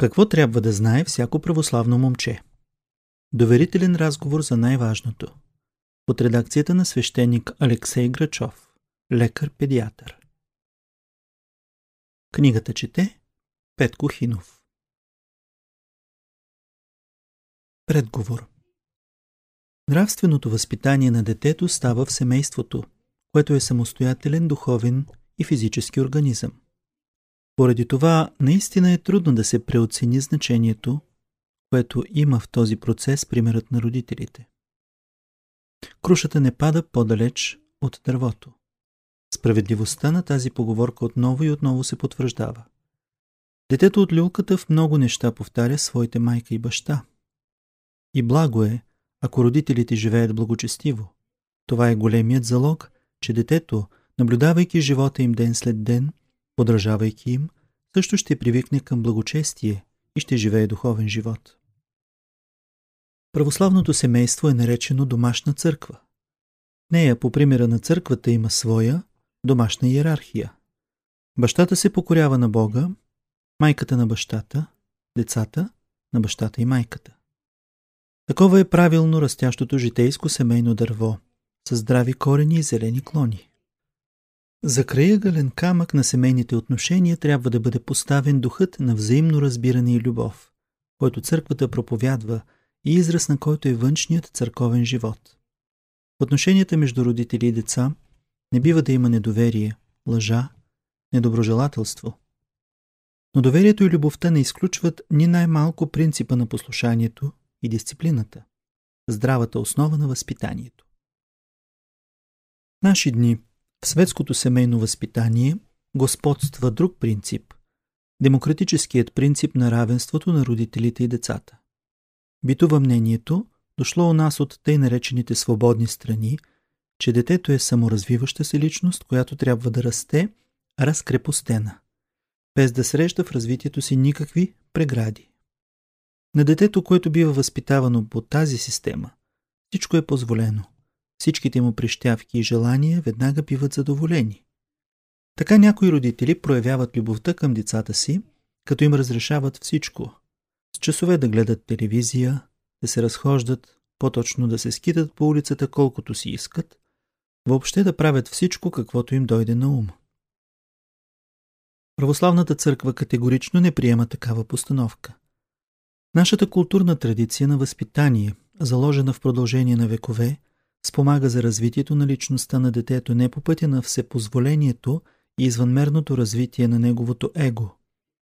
Какво трябва да знае всяко православно момче? Доверителен разговор за най-важното. От редакцията на свещеник Алексей Грачов, лекар-педиатър. Книгата чете Петко Хинов. Предговор Нравственото възпитание на детето става в семейството, което е самостоятелен духовен и физически организъм. Поради това наистина е трудно да се преоцени значението, което има в този процес примерът на родителите. Крушата не пада по-далеч от дървото. Справедливостта на тази поговорка отново и отново се потвърждава. Детето от люлката в много неща повтаря своите майка и баща. И благо е, ако родителите живеят благочестиво. Това е големият залог, че детето, наблюдавайки живота им ден след ден, подражавайки им, също ще привикне към благочестие и ще живее духовен живот. Православното семейство е наречено домашна църква. Нея, по примера на църквата, има своя домашна иерархия. Бащата се покорява на Бога, майката на бащата, децата на бащата и майката. Такова е правилно растящото житейско семейно дърво, с здрави корени и зелени клони. За краягален камък на семейните отношения трябва да бъде поставен духът на взаимно разбиране и любов, който църквата проповядва и израз на който е външният църковен живот. В отношенията между родители и деца не бива да има недоверие, лъжа, недоброжелателство. Но доверието и любовта не изключват ни най-малко принципа на послушанието и дисциплината, здравата основа на възпитанието. Наши дни – в светското семейно възпитание господства друг принцип – демократическият принцип на равенството на родителите и децата. Битува мнението, дошло у нас от тъй наречените свободни страни, че детето е саморазвиваща се личност, която трябва да расте разкрепостена, без да среща в развитието си никакви прегради. На детето, което бива възпитавано по тази система, всичко е позволено – Всичките му прищявки и желания веднага биват задоволени. Така някои родители проявяват любовта към децата си, като им разрешават всичко. С часове да гледат телевизия, да се разхождат, по-точно да се скитат по улицата колкото си искат, въобще да правят всичко, каквото им дойде на ум. Православната църква категорично не приема такава постановка. Нашата културна традиция на възпитание, заложена в продължение на векове, спомага за развитието на личността на детето не по пътя на всепозволението и извънмерното развитие на неговото его,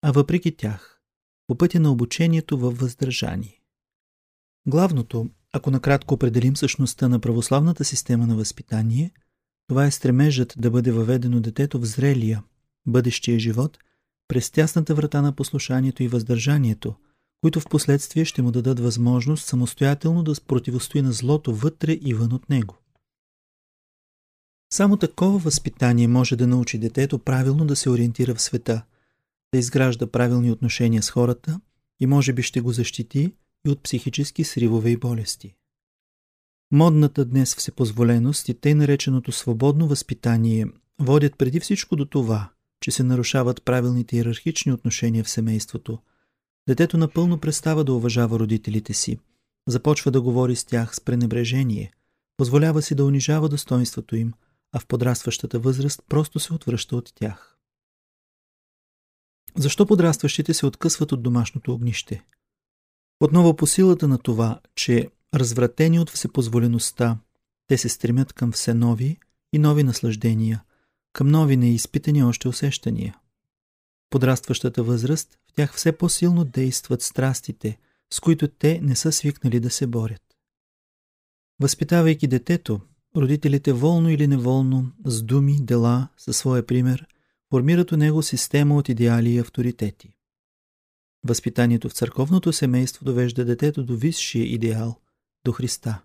а въпреки тях, по пътя на обучението във въздържание. Главното, ако накратко определим същността на православната система на възпитание, това е стремежът да бъде въведено детето в зрелия, бъдещия живот, през тясната врата на послушанието и въздържанието – които в последствие ще му дадат възможност самостоятелно да противостои на злото вътре и вън от него. Само такова възпитание може да научи детето правилно да се ориентира в света, да изгражда правилни отношения с хората и може би ще го защити и от психически сривове и болести. Модната днес всепозволеност и тъй нареченото свободно възпитание водят преди всичко до това, че се нарушават правилните иерархични отношения в семейството – Детето напълно престава да уважава родителите си, започва да говори с тях с пренебрежение, позволява си да унижава достоинството им, а в подрастващата възраст просто се отвръща от тях. Защо подрастващите се откъсват от домашното огнище? Отново по силата на това, че развратени от всепозволеността, те се стремят към все нови и нови наслаждения, към нови неизпитани още усещания подрастващата възраст в тях все по-силно действат страстите, с които те не са свикнали да се борят. Възпитавайки детето, родителите волно или неволно, с думи, дела, със своя пример, формират у него система от идеали и авторитети. Възпитанието в църковното семейство довежда детето до висшия идеал, до Христа.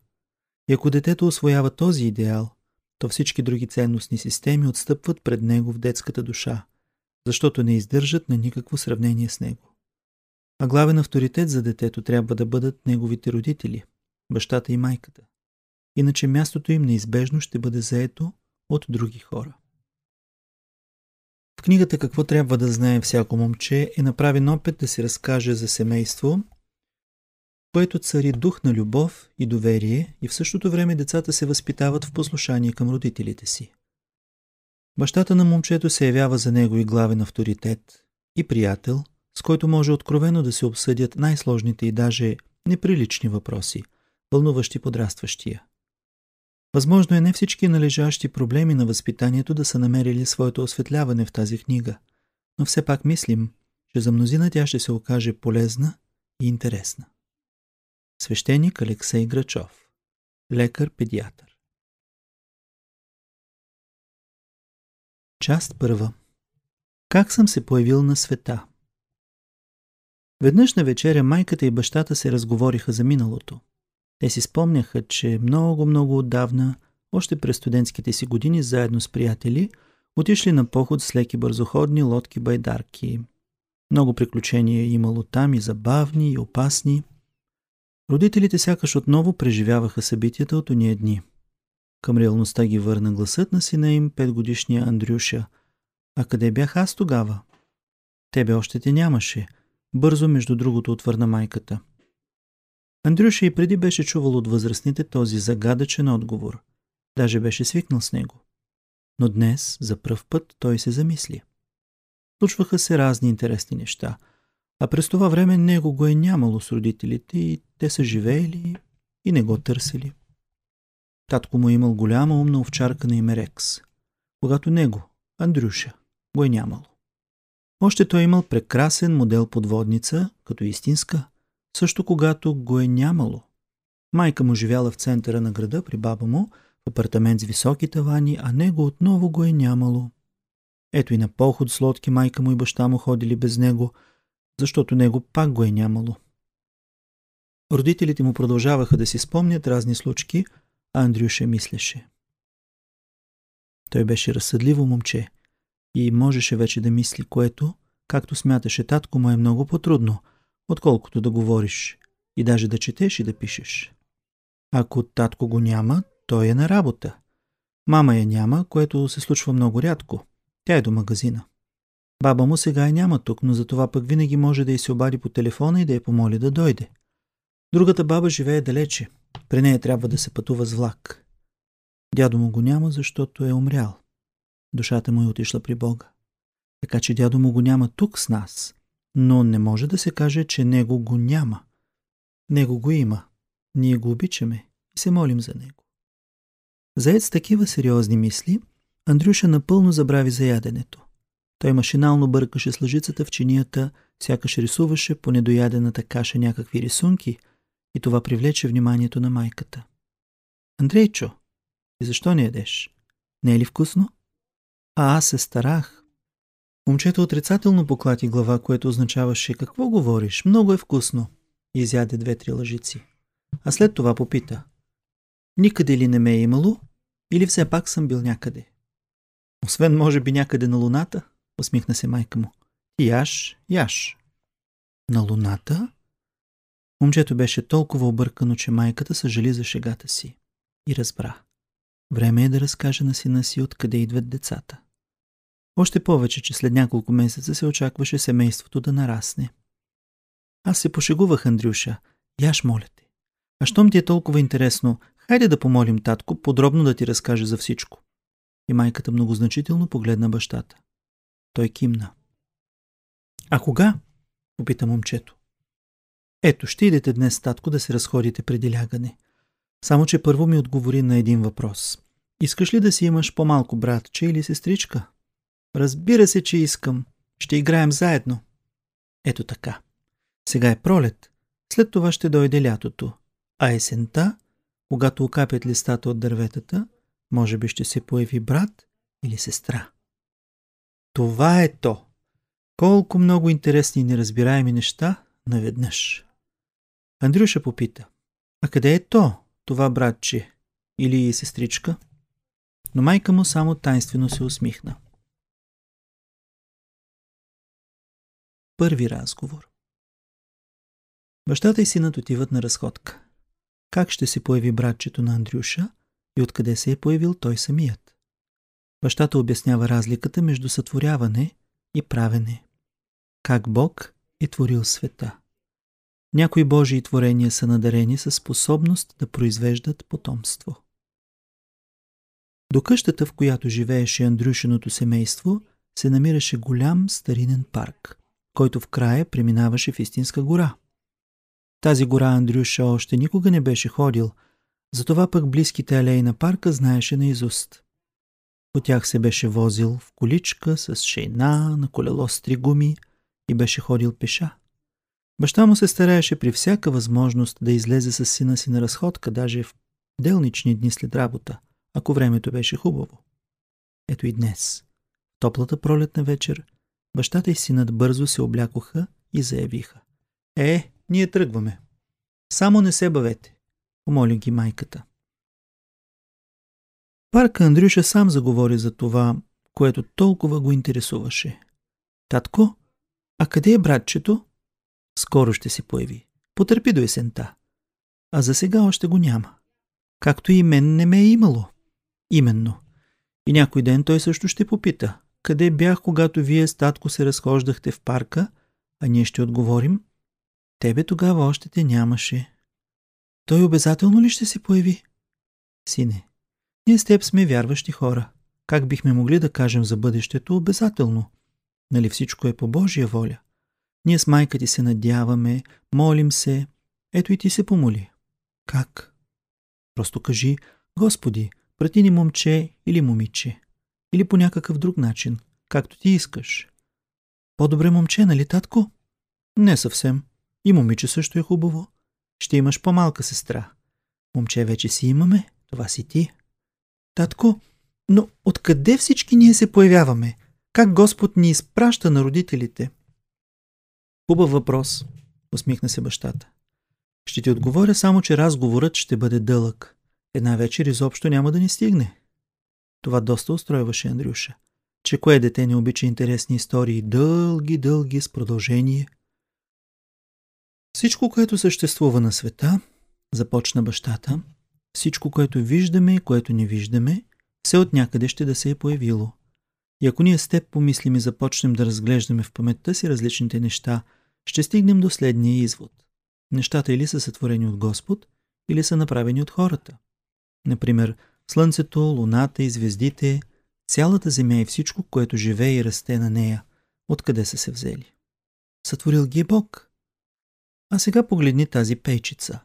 И ако детето освоява този идеал, то всички други ценностни системи отстъпват пред него в детската душа – защото не издържат на никакво сравнение с него. А главен авторитет за детето трябва да бъдат неговите родители, бащата и майката. Иначе мястото им неизбежно ще бъде заето от други хора. В книгата Какво трябва да знае всяко момче е направен опит да се разкаже за семейство, което цари дух на любов и доверие и в същото време децата се възпитават в послушание към родителите си. Бащата на момчето се явява за него и главен авторитет, и приятел, с който може откровено да се обсъдят най-сложните и даже неприлични въпроси, вълнуващи подрастващия. Възможно е не всички належащи проблеми на възпитанието да са намерили своето осветляване в тази книга, но все пак мислим, че за мнозина тя ще се окаже полезна и интересна. Свещеник Алексей Грачов Лекар-педиатър Част първа Как съм се появил на света? Веднъж на вечеря майката и бащата се разговориха за миналото. Те си спомняха, че много-много отдавна, още през студентските си години, заедно с приятели, отишли на поход с леки бързоходни лодки-байдарки. Много приключения имало там и забавни, и опасни. Родителите сякаш отново преживяваха събитията от уния дни. Към реалността ги върна гласът на сина им, петгодишния Андрюша. А къде бях аз тогава? Тебе още те нямаше. Бързо, между другото, отвърна майката. Андрюша и преди беше чувал от възрастните този загадъчен отговор. Даже беше свикнал с него. Но днес, за пръв път, той се замисли. Случваха се разни интересни неща, а през това време него го е нямало с родителите и те са живеели и не го търсили. Татко му е имал голяма умна овчарка на име Рекс, когато него, Андрюша, го е нямало. Още той е имал прекрасен модел подводница, като истинска, също когато го е нямало. Майка му живяла в центъра на града при баба му, в апартамент с високи тавани, а него отново го е нямало. Ето и на поход с лодки майка му и баща му ходили без него, защото него пак го е нямало. Родителите му продължаваха да си спомнят разни случки, а Андрюша мислеше. Той беше разсъдливо момче и можеше вече да мисли, което, както смяташе татко му е много по-трудно – отколкото да говориш и даже да четеш и да пишеш. Ако татко го няма, той е на работа. Мама я няма, което се случва много рядко. Тя е до магазина. Баба му сега я няма тук, но затова пък винаги може да й се обади по телефона и да я помоли да дойде. Другата баба живее далече. При нея трябва да се пътува с влак. Дядо му го няма, защото е умрял. Душата му е отишла при Бога. Така че дядо му го няма тук с нас, но не може да се каже, че него го няма. Него го има. Ние го обичаме и се молим за него. Заед с такива сериозни мисли, Андрюша напълно забрави за яденето. Той машинално бъркаше с лъжицата в чинията, сякаш рисуваше по недоядената каша някакви рисунки и това привлече вниманието на майката. Андрейчо, и защо не ядеш? Не е ли вкусно? А аз се старах. Момчето отрицателно поклати глава, което означаваше «Какво говориш? Много е вкусно!» и изяде две-три лъжици. А след това попита «Никъде ли не ме е имало? Или все пак съм бил някъде?» Освен може би някъде на луната, усмихна се майка му. Яш, яш. На луната? Момчето беше толкова объркано, че майката съжали за шегата си. И разбра. Време е да разкаже на сина си откъде идват децата. Още повече, че след няколко месеца се очакваше семейството да нарасне. Аз се пошегувах, Андрюша. Яш, моля те. А щом ти е толкова интересно, хайде да помолим татко подробно да ти разкаже за всичко. И майката многозначително погледна бащата. Той кимна. А кога? Попита момчето. Ето, ще идете днес, татко, да се разходите преди лягане. Само, че първо ми отговори на един въпрос. Искаш ли да си имаш по-малко братче или сестричка? Разбира се, че искам. Ще играем заедно. Ето така. Сега е пролет. След това ще дойде лятото. А есента, когато окапят листата от дърветата, може би ще се появи брат или сестра. Това е то. Колко много интересни и неразбираеми неща наведнъж. Андрюша попита. А къде е то, това братче или сестричка? Но майка му само тайнствено се усмихна. Първи разговор Бащата и синът отиват на разходка. Как ще се появи братчето на Андрюша и откъде се е появил той самият? Бащата обяснява разликата между сътворяване и правене. Как Бог е творил света. Някои Божии творения са надарени със способност да произвеждат потомство. До къщата, в която живееше Андрюшиното семейство, се намираше голям старинен парк, който в края преминаваше в истинска гора. Тази гора Андрюша още никога не беше ходил, затова пък близките алеи на парка знаеше наизуст. По тях се беше возил в количка с шейна, на колело с три гуми и беше ходил пеша. Баща му се стараеше при всяка възможност да излезе с сина си на разходка, даже в делнични дни след работа, ако времето беше хубаво. Ето и днес, топлата пролетна вечер, бащата и синът бързо се облякоха и заявиха. Е, ние тръгваме. Само не се бавете, помоли ги майката. Парка Андрюша сам заговори за това, което толкова го интересуваше. Татко, а къде е братчето? Скоро ще се появи. Потърпи до есента. А за сега още го няма. Както и мен не ме е имало. Именно. И някой ден той също ще попита. Къде бях, когато вие с татко се разхождахте в парка? А ние ще отговорим. Тебе тогава още те нямаше. Той обязателно ли ще се появи? Сине, ние с теб сме вярващи хора. Как бихме могли да кажем за бъдещето обязателно? Нали всичко е по Божия воля? Ние с майка ти се надяваме, молим се. Ето и ти се помоли. Как? Просто кажи, Господи, прати ни момче или момиче. Или по някакъв друг начин, както ти искаш. По-добре момче, нали, татко? Не съвсем. И момиче също е хубаво. Ще имаш по-малка сестра. Момче вече си имаме, това си ти. Татко, но откъде всички ние се появяваме? Как Господ ни изпраща на родителите? Хубав въпрос, усмихна се бащата. Ще ти отговоря само, че разговорът ще бъде дълъг. Една вечер изобщо няма да ни стигне. Това доста устройваше Андрюша. Че кое дете не обича интересни истории, дълги, дълги, с продължение. Всичко, което съществува на света, започна бащата, всичко, което виждаме и което не виждаме, все от някъде ще да се е появило. И ако ние с теб помислим и започнем да разглеждаме в паметта си различните неща, ще стигнем до следния извод. Нещата или са сътворени от Господ, или са направени от хората. Например, Слънцето, Луната и звездите, цялата Земя и всичко, което живее и расте на нея, откъде са се взели. Сътворил ги е Бог. А сега погледни тази пейчица.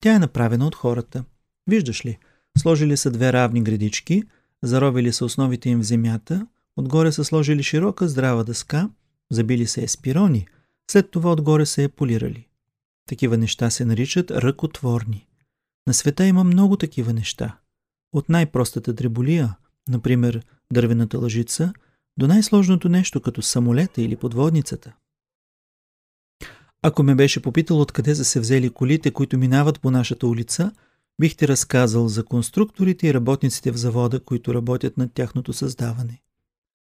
Тя е направена от хората. Виждаш ли, сложили са две равни градички, заровили са основите им в земята, отгоре са сложили широка здрава дъска, забили се еспирони, след това отгоре са е полирали. Такива неща се наричат ръкотворни. На света има много такива неща. От най-простата дреболия, например дървената лъжица, до най-сложното нещо като самолета или подводницата. Ако ме беше попитал откъде са се взели колите, които минават по нашата улица, бих ти разказал за конструкторите и работниците в завода, които работят над тяхното създаване.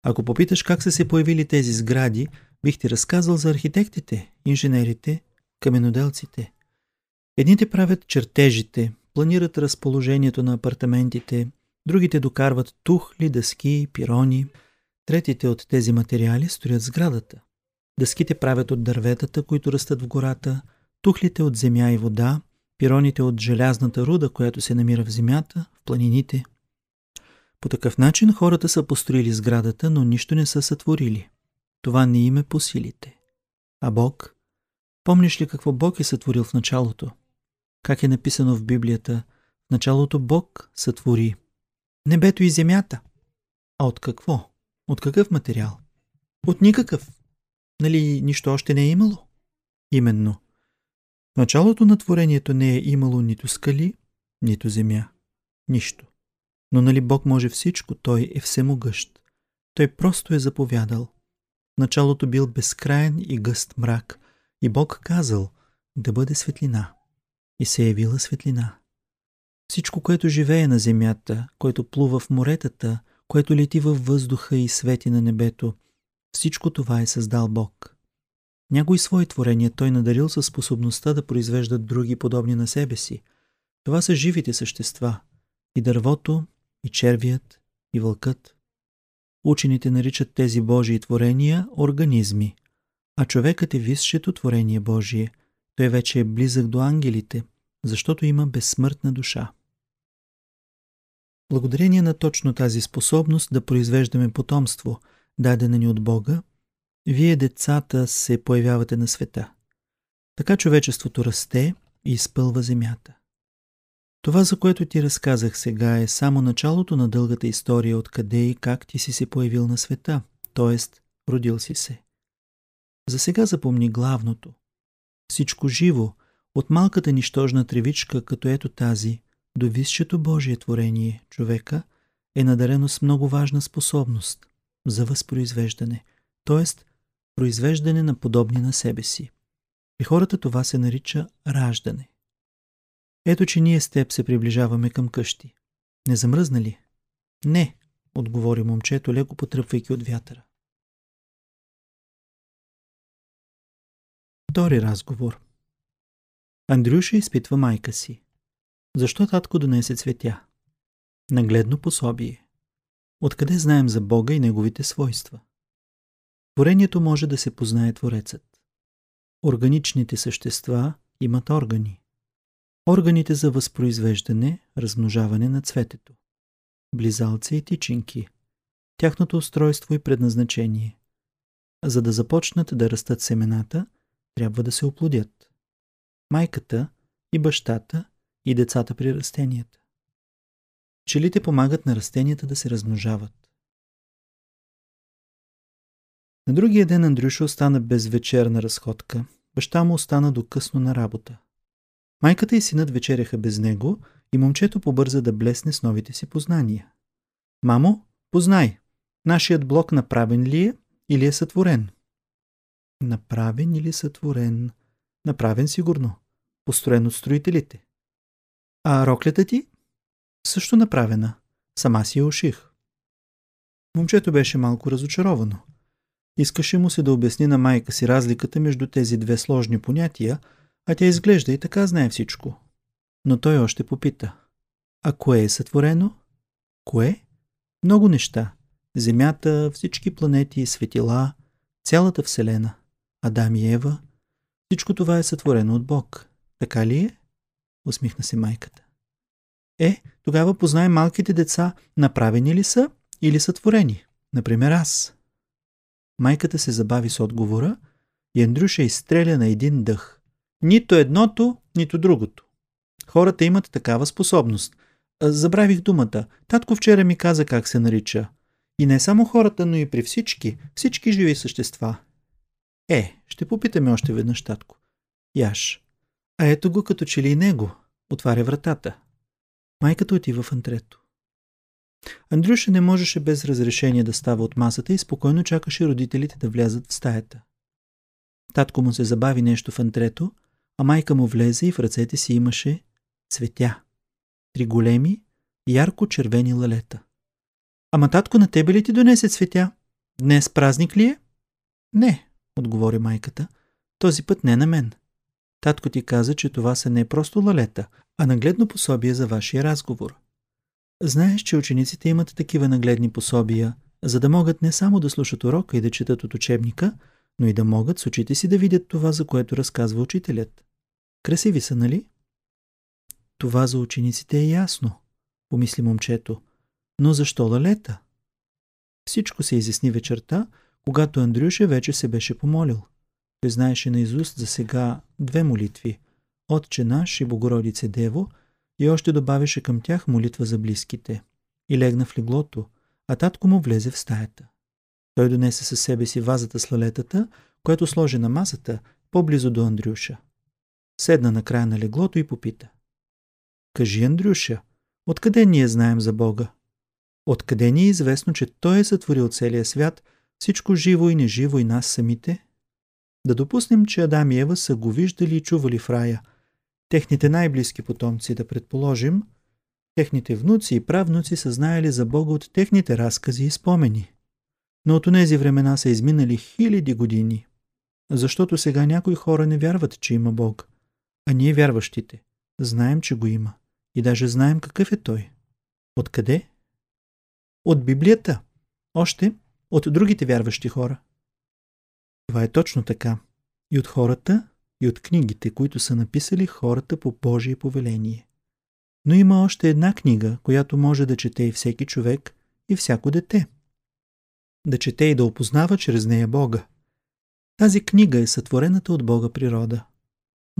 Ако попиташ как са се появили тези сгради, бих ти разказал за архитектите, инженерите, каменоделците. Едните правят чертежите, планират разположението на апартаментите, другите докарват тухли, дъски, пирони, третите от тези материали строят сградата. Дъските правят от дърветата, които растат в гората, тухлите от земя и вода, пироните от желязната руда, която се намира в земята, в планините. По такъв начин хората са построили сградата, но нищо не са сътворили. Това не им е по силите. А Бог? Помниш ли какво Бог е сътворил в началото? Как е написано в Библията, в началото Бог сътвори небето и земята. А от какво? От какъв материал? От никакъв. Нали нищо още не е имало? Именно. В началото на творението не е имало нито скали, нито земя. Нищо. Но нали Бог може всичко, Той е всемогъщ. Той просто е заповядал. Началото бил безкраен и гъст мрак, и Бог казал да бъде светлина. И се явила светлина. Всичко, което живее на земята, което плува в моретата, което лети във въздуха и свети на небето, всичко това е създал Бог. Някои свои творения той надарил със способността да произвеждат други подобни на себе си. Това са живите същества. И дървото, и червият, и вълкът, Учените наричат тези Божии творения организми, а човекът е висшето творение Божие. Той вече е близък до ангелите, защото има безсмъртна душа. Благодарение на точно тази способност да произвеждаме потомство, дадена ни от Бога, вие, децата, се появявате на света. Така човечеството расте и изпълва земята. Това, за което ти разказах сега, е само началото на дългата история откъде и как ти си се появил на света, т.е. родил си се. За сега запомни главното. Всичко живо, от малката нищожна тревичка, като ето тази, до висшето Божие творение, човека, е надарено с много важна способност за възпроизвеждане, т.е. произвеждане на подобни на себе си. При хората това се нарича раждане. Ето, че ние с теб се приближаваме към къщи. Не замръзна ли? Не, отговори момчето, леко потръпвайки от вятъра. Втори разговор. Андрюша изпитва майка си. Защо татко донесе цветя? Нагледно пособие. Откъде знаем за Бога и Неговите свойства? Творението може да се познае Творецът. Органичните същества имат органи. Органите за възпроизвеждане, размножаване на цветето. Близалци и тичинки. Тяхното устройство и предназначение. За да започнат да растат семената, трябва да се оплодят. Майката и бащата и децата при растенията. Пчелите помагат на растенията да се размножават. На другия ден Андрюша остана без вечерна разходка. Баща му остана до късно на работа. Майката и синът вечеряха без него и момчето побърза да блесне с новите си познания. Мамо, познай, нашият блок направен ли е или е сътворен? Направен или сътворен? Направен сигурно. Построен от строителите. А роклята ти? Също направена. Сама си я уших. Момчето беше малко разочаровано. Искаше му се да обясни на майка си разликата между тези две сложни понятия, а тя изглежда и така знае всичко. Но той още попита. А кое е сътворено? Кое? Много неща. Земята, всички планети, светила, цялата Вселена, Адам и Ева. Всичко това е сътворено от Бог. Така ли е? Усмихна се майката. Е, тогава познай малките деца, направени ли са или са творени. Например аз. Майката се забави с отговора и Андрюша изстреля на един дъх. Нито едното, нито другото. Хората имат такава способност. Забравих думата. Татко вчера ми каза как се нарича. И не само хората, но и при всички, всички живи същества. Е, ще попитаме още веднъж, татко. Яш. А ето го като че ли и него. Отваря вратата. Майката отива в антрето. Андрюша не можеше без разрешение да става от масата и спокойно чакаше родителите да влязат в стаята. Татко му се забави нещо в антрето, а майка му влезе и в ръцете си имаше цветя. Три големи, ярко-червени лалета. Ама татко на тебе ли ти донесе цветя? Днес празник ли е? Не, отговори майката. Този път не на мен. Татко ти каза, че това са не просто лалета, а нагледно пособие за вашия разговор. Знаеш, че учениците имат такива нагледни пособия, за да могат не само да слушат урока и да четат от учебника, но и да могат с очите си да видят това, за което разказва учителят. Красиви са, нали? Това за учениците е ясно, помисли момчето. Но защо лалета? Всичко се изясни вечерта, когато Андрюша вече се беше помолил. Той знаеше наизуст за сега две молитви – Отче наш и Богородице Дево и още добавяше към тях молитва за близките. И легна в леглото, а татко му влезе в стаята. Той донесе със себе си вазата с лалетата, което сложи на масата, по-близо до Андрюша. Седна на края на леглото и попита. Кажи, Андрюша, откъде ние знаем за Бога? Откъде ни е известно, че Той е сътворил целия свят, всичко живо и неживо и нас самите? Да допуснем, че Адам и Ева са го виждали и чували в рая. Техните най-близки потомци, да предположим, техните внуци и правнуци са знаели за Бога от техните разкази и спомени. Но от тези времена са изминали хиляди години. Защото сега някои хора не вярват, че има Бог. А ние вярващите знаем, че го има. И даже знаем какъв е Той. Откъде? От Библията. Още от другите вярващи хора. Това е точно така. И от хората, и от книгите, които са написали хората по Божие повеление. Но има още една книга, която може да чете и всеки човек, и всяко дете. Да чете и да опознава чрез нея Бога. Тази книга е сътворената от Бога природа.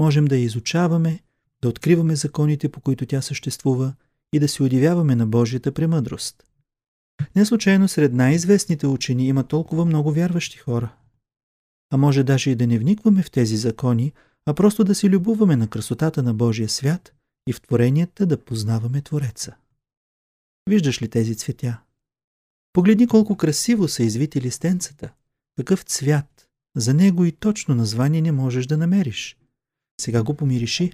Можем да я изучаваме, да откриваме законите, по които тя съществува и да се удивяваме на Божията премъдрост. Не случайно сред най-известните учени има толкова много вярващи хора. А може даже и да не вникваме в тези закони, а просто да се любуваме на красотата на Божия свят и в творенията да познаваме Твореца. Виждаш ли тези цветя? Погледни колко красиво са извити листенцата. Какъв цвят. За него и точно название не можеш да намериш. Сега го помириши.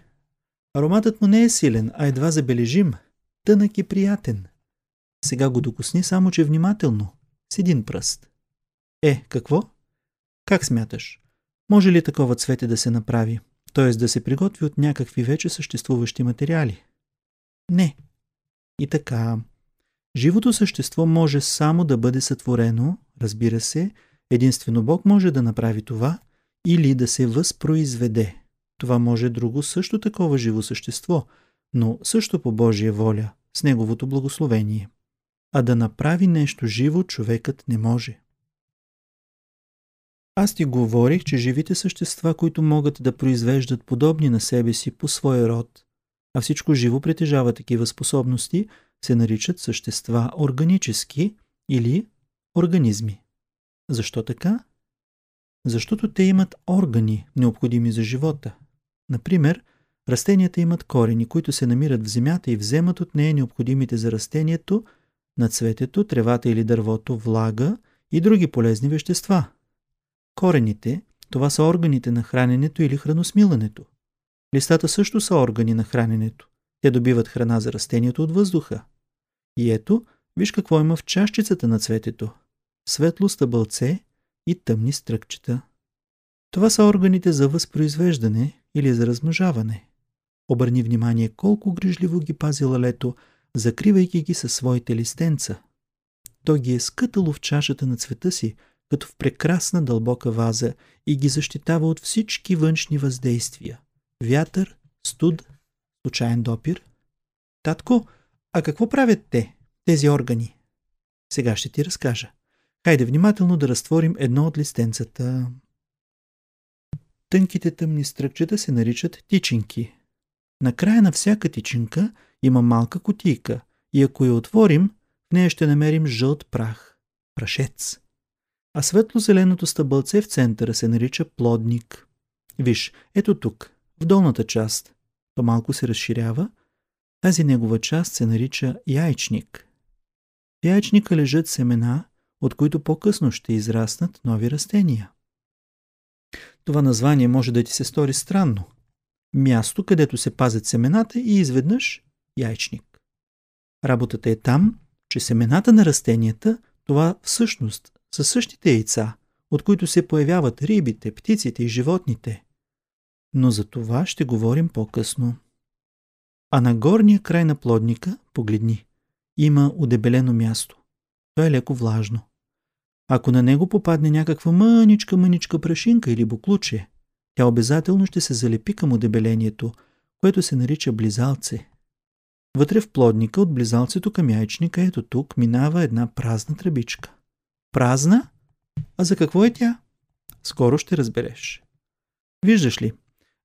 Ароматът му не е силен, а едва забележим. Тънък и приятен. Сега го докосни само, че внимателно. С един пръст. Е, какво? Как смяташ? Може ли такова цвете да се направи? Т.е. да се приготви от някакви вече съществуващи материали? Не. И така, живото същество може само да бъде сътворено, разбира се, единствено Бог може да направи това, или да се възпроизведе. Това може друго също такова живо същество, но също по Божия воля, с Неговото благословение. А да направи нещо живо човекът не може. Аз ти говорих, че живите същества, които могат да произвеждат подобни на себе си по своя род, а всичко живо притежава такива способности, се наричат същества органически или организми. Защо така? Защото те имат органи, необходими за живота. Например, растенията имат корени, които се намират в земята и вземат от нея необходимите за растението, на цветето, тревата или дървото, влага и други полезни вещества – Корените – това са органите на храненето или храносмилането. Листата също са органи на храненето. Те добиват храна за растението от въздуха. И ето, виж какво има в чашчицата на цветето. Светло стъбълце и тъмни стръкчета. Това са органите за възпроизвеждане или за размножаване. Обърни внимание колко грижливо ги пази лалето, закривайки ги със своите листенца. Той ги е скътало в чашата на цвета си, като в прекрасна дълбока ваза и ги защитава от всички външни въздействия. Вятър, студ, случайен допир. Татко, а какво правят те, тези органи? Сега ще ти разкажа. Хайде внимателно да разтворим едно от листенцата. Тънките тъмни стръкчета се наричат тичинки. На края на всяка тичинка има малка кутийка и ако я отворим, в нея ще намерим жълт прах, прашец а светло-зеленото стъбълце в центъра се нарича плодник. Виж, ето тук, в долната част, то малко се разширява, тази негова част се нарича яйчник. В яйчника лежат семена, от които по-късно ще израснат нови растения. Това название може да ти се стори странно. Място, където се пазят семената и изведнъж яйчник. Работата е там, че семената на растенията, това всъщност са същите яйца, от които се появяват рибите, птиците и животните. Но за това ще говорим по-късно. А на горния край на плодника, погледни, има удебелено място. То е леко влажно. Ако на него попадне някаква мъничка-мъничка прашинка или буклуче, тя обязателно ще се залепи към удебелението, което се нарича близалце. Вътре в плодника от близалцето към яйчника ето тук минава една празна тръбичка. Празна? А за какво е тя? Скоро ще разбереш. Виждаш ли,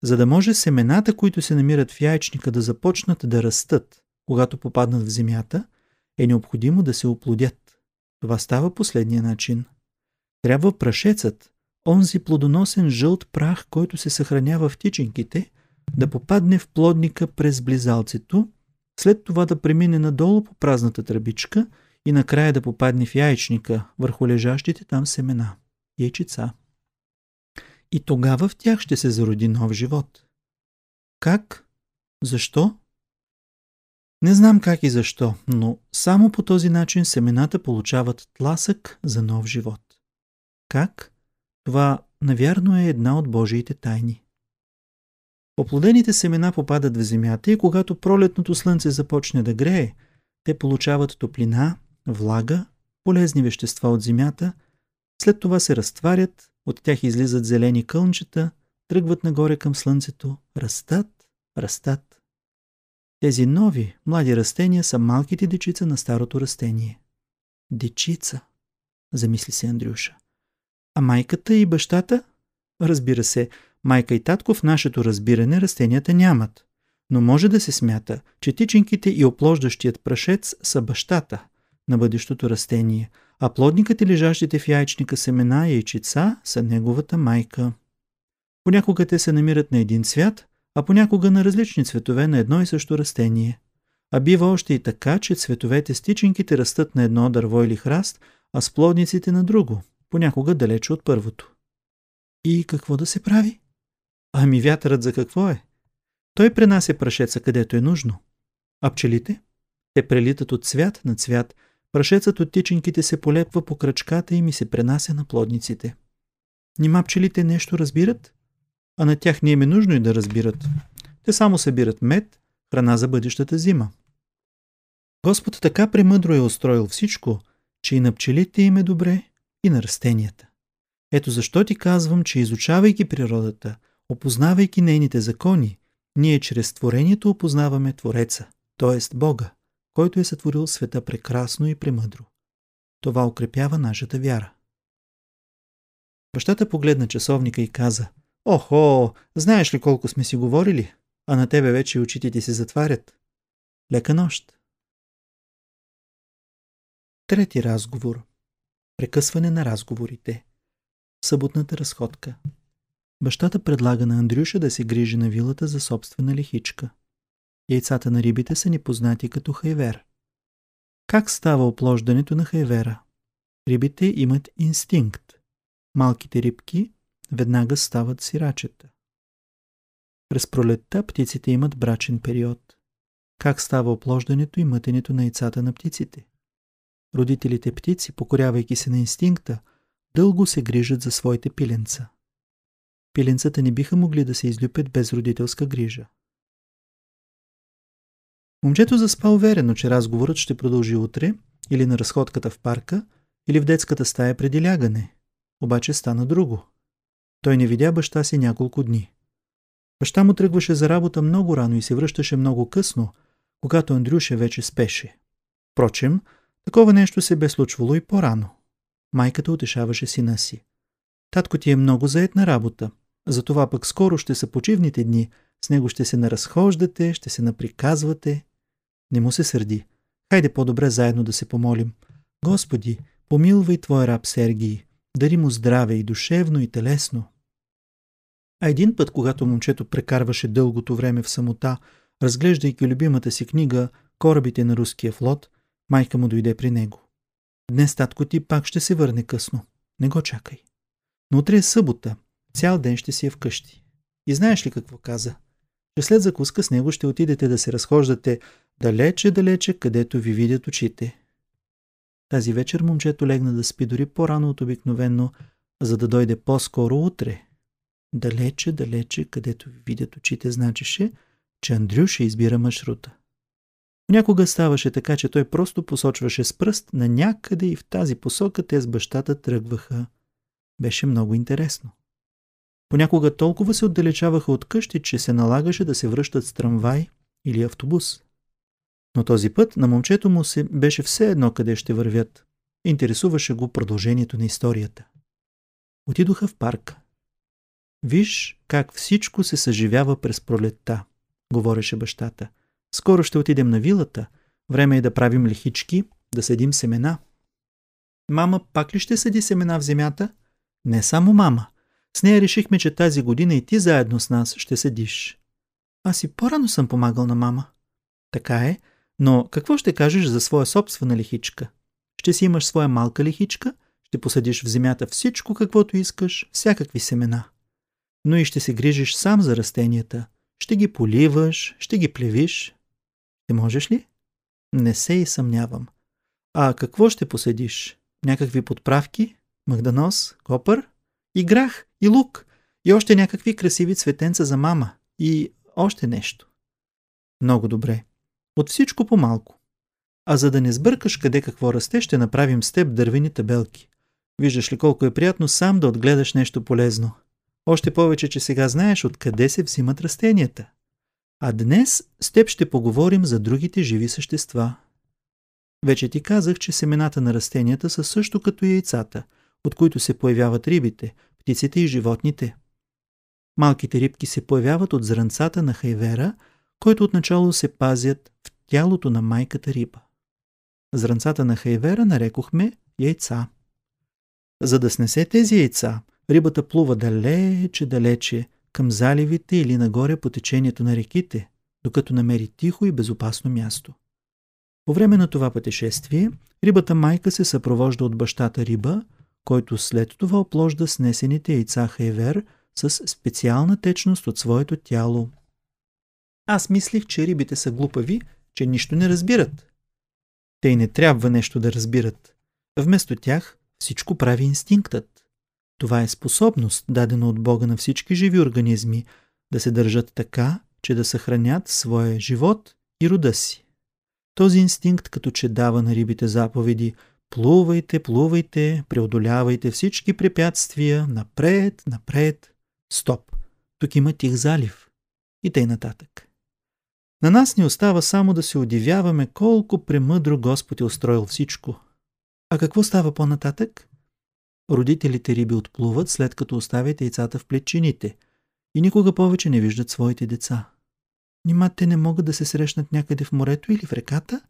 за да може семената, които се намират в яйчника да започнат да растат, когато попаднат в земята, е необходимо да се оплодят. Това става последния начин. Трябва прашецът, онзи плодоносен жълт прах, който се съхранява в тичинките, да попадне в плодника през близалцето, след това да премине надолу по празната тръбичка – и накрая да попадне в яйчника върху лежащите там семена, яйчица. И тогава в тях ще се зароди нов живот. Как? Защо? Не знам как и защо, но само по този начин семената получават тласък за нов живот. Как? Това, навярно, е една от Божиите тайни. Оплодените семена попадат в земята и когато пролетното слънце започне да грее, те получават топлина влага, полезни вещества от земята, след това се разтварят, от тях излизат зелени кълнчета, тръгват нагоре към слънцето, растат, растат. Тези нови, млади растения са малките дечица на старото растение. Дечица, замисли се Андрюша. А майката и бащата? Разбира се, майка и татко в нашето разбиране растенията нямат. Но може да се смята, че тичинките и оплождащият прашец са бащата на бъдещото растение, а плодникът и лежащите в яйчника семена и яйчица са неговата майка. Понякога те се намират на един цвят, а понякога на различни цветове на едно и също растение. А бива още и така, че цветовете с тичинките растат на едно дърво или храст, а с плодниците на друго, понякога далече от първото. И какво да се прави? Ами вятърът за какво е? Той пренася прашеца където е нужно. А пчелите? Те прелитат от цвят на цвят, прашецът от тичинките се полепва по кръчката им и се пренася на плодниците. Нима пчелите нещо разбират? А на тях не им е нужно и да разбират. Те само събират мед, храна за бъдещата зима. Господ така премъдро е устроил всичко, че и на пчелите им е добре, и на растенията. Ето защо ти казвам, че изучавайки природата, опознавайки нейните закони, ние чрез творението опознаваме Твореца, т.е. Бога, който е сътворил света прекрасно и премъдро. Това укрепява нашата вяра. Бащата погледна часовника и каза «Охо, знаеш ли колко сме си говорили? А на тебе вече очите ти се затварят. Лека нощ!» Трети разговор. Прекъсване на разговорите. Съботната разходка. Бащата предлага на Андрюша да се грижи на вилата за собствена лихичка. Яйцата на рибите са непознати като хайвер. Как става оплождането на хайвера? Рибите имат инстинкт. Малките рибки веднага стават сирачета. През пролетта птиците имат брачен период. Как става оплождането и мътенето на яйцата на птиците? Родителите птици, покорявайки се на инстинкта, дълго се грижат за своите пиленца. Пиленцата не биха могли да се излюпят без родителска грижа. Момчето заспа уверено, че разговорът ще продължи утре, или на разходката в парка, или в детската стая преди лягане. Обаче стана друго. Той не видя баща си няколко дни. Баща му тръгваше за работа много рано и се връщаше много късно, когато Андрюша вече спеше. Впрочем, такова нещо се бе случвало и по-рано. Майката утешаваше сина си. Татко ти е много заед на работа. Затова пък скоро ще са почивните дни. С него ще се наразхождате, ще се наприказвате. Не му се сърди. Хайде по-добре заедно да се помолим. Господи, помилвай Твой раб Сергий. Дари му здраве и душевно, и телесно. А един път, когато момчето прекарваше дългото време в самота, разглеждайки любимата си книга «Корабите на руския флот», майка му дойде при него. Днес татко ти пак ще се върне късно. Не го чакай. Но утре е събота. Цял ден ще си е вкъщи. И знаеш ли какво каза? Че след закуска с него ще отидете да се разхождате далече-далече, където ви видят очите. Тази вечер момчето легна да спи дори по-рано от обикновено, за да дойде по-скоро утре. Далече-далече, където ви видят очите, значеше, че Андрюша избира маршрута. Някога ставаше така, че той просто посочваше с пръст на някъде и в тази посока те с бащата тръгваха. Беше много интересно. Понякога толкова се отдалечаваха от къщи, че се налагаше да се връщат с трамвай или автобус. Но този път на момчето му се беше все едно къде ще вървят. Интересуваше го продължението на историята. Отидоха в парка. Виж как всичко се съживява през пролетта, говореше бащата – скоро ще отидем на вилата. Време е да правим лихички, да съдим семена. Мама пак ли ще съди семена в земята? Не само мама. С нея решихме, че тази година и ти заедно с нас ще седиш. Аз и по-рано съм помагал на мама. Така е, но какво ще кажеш за своя собствена лихичка? Ще си имаш своя малка лихичка, ще посадиш в земята всичко, каквото искаш, всякакви семена. Но и ще се грижиш сам за растенията. Ще ги поливаш, ще ги плевиш, ти можеш ли? Не се и съмнявам. А какво ще поседиш? Някакви подправки? Махданос? Копър? И грах? И лук? И още някакви красиви цветенца за мама? И още нещо. Много добре. От всичко по-малко. А за да не сбъркаш къде какво расте, ще направим с теб дървени табелки. Виждаш ли колко е приятно сам да отгледаш нещо полезно. Още повече, че сега знаеш откъде се взимат растенията. А днес с теб ще поговорим за другите живи същества. Вече ти казах, че семената на растенията са също като яйцата, от които се появяват рибите, птиците и животните. Малките рибки се появяват от зранцата на хайвера, който отначало се пазят в тялото на майката риба. Зранцата на хайвера нарекохме яйца. За да снесе тези яйца, рибата плува далече, далече, към заливите или нагоре по течението на реките, докато намери тихо и безопасно място. По време на това пътешествие, рибата майка се съпровожда от бащата риба, който след това опложда снесените яйца хайвер с специална течност от своето тяло. Аз мислих, че рибите са глупави, че нищо не разбират. Те и не трябва нещо да разбират. Вместо тях всичко прави инстинктът. Това е способност, дадена от Бога на всички живи организми, да се държат така, че да съхранят своя живот и рода си. Този инстинкт като че дава на рибите заповеди Плувайте, плувайте, преодолявайте всички препятствия, напред, напред, стоп. Тук има тих залив. И тъй нататък. На нас ни остава само да се удивяваме колко премъдро Господ е устроил всичко. А какво става по-нататък? Родителите риби отплуват, след като оставят яйцата в плечините и никога повече не виждат своите деца. Нима те не могат да се срещнат някъде в морето или в реката?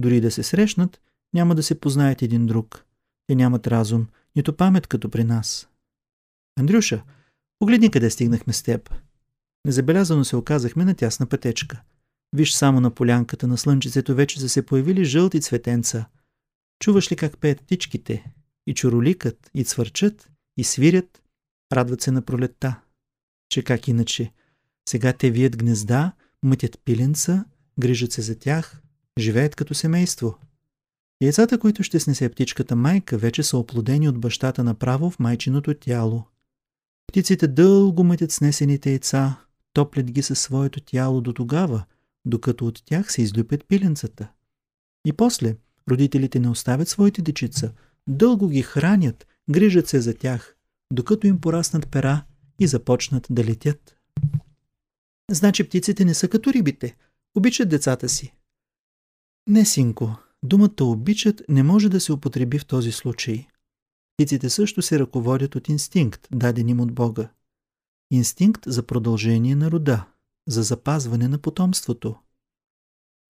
Дори да се срещнат, няма да се познаят един друг. Те нямат разум, нито памет като при нас. Андрюша, погледни къде стигнахме с теб. Незабелязано се оказахме на тясна пътечка. Виж само на полянката на слънчицето вече са се появили жълти цветенца. Чуваш ли как пеят птичките? И чуроликат, и цвърчат, и свирят, радват се на пролетта. Че как иначе? Сега те вият гнезда, мътят пиленца, грижат се за тях, живеят като семейство. Яйцата, които ще снесе птичката майка, вече са оплодени от бащата направо в майчиното тяло. Птиците дълго мътят снесените яйца, топлят ги със своето тяло до тогава, докато от тях се излюпят пиленцата. И после родителите не оставят своите дечица, дълго ги хранят, грижат се за тях, докато им пораснат пера и започнат да летят. Значи птиците не са като рибите, обичат децата си. Не, синко, думата обичат не може да се употреби в този случай. Птиците също се ръководят от инстинкт, даден им от Бога. Инстинкт за продължение на рода, за запазване на потомството.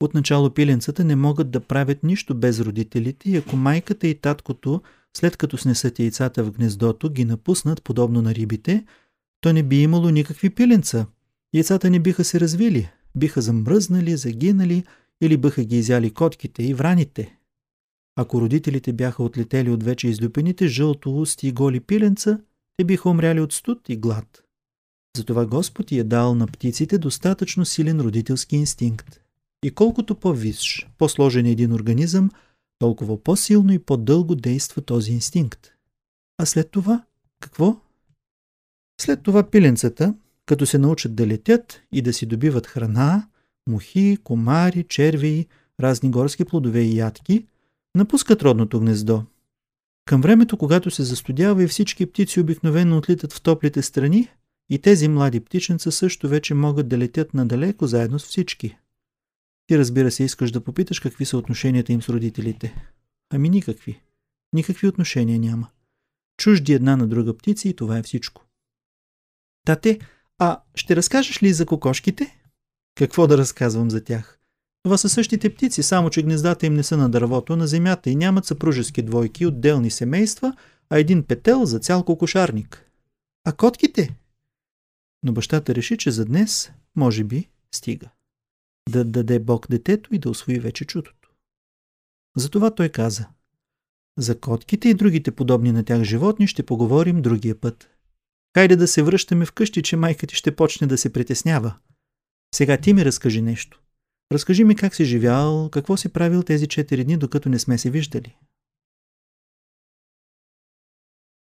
Отначало пиленцата не могат да правят нищо без родителите и ако майката и таткото, след като снесат яйцата в гнездото, ги напуснат подобно на рибите, то не би имало никакви пиленца. Яйцата не биха се развили, биха замръзнали, загинали или биха ги изяли котките и враните. Ако родителите бяха отлетели от вече излюпените жълто усти и голи пиленца, те биха умряли от студ и глад. Затова Господ е дал на птиците достатъчно силен родителски инстинкт. И колкото по-висш, по-сложен е един организъм, толкова по-силно и по-дълго действа този инстинкт. А след това какво? След това пиленцата, като се научат да летят и да си добиват храна, мухи, комари, червии, разни горски плодове и ядки, напускат родното гнездо. Към времето, когато се застудява и всички птици обикновено отлитат в топлите страни, и тези млади птиченца също вече могат да летят надалеко заедно с всички. Ти разбира се искаш да попиташ какви са отношенията им с родителите. Ами никакви. Никакви отношения няма. Чужди една на друга птици и това е всичко. Тате, а ще разкажеш ли за кокошките? Какво да разказвам за тях? Това са същите птици, само че гнездата им не са на дървото, на земята и нямат съпружески двойки, отделни семейства, а един петел за цял кокошарник. А котките? Но бащата реши, че за днес, може би, стига. Да даде Бог детето и да освои вече чутото. Затова той каза За котките и другите подобни на тях животни ще поговорим другия път. Хайде да се връщаме вкъщи, че майка ти ще почне да се притеснява. Сега ти ми разкажи нещо. Разкажи ми как си живял, какво си правил тези четири дни, докато не сме се виждали.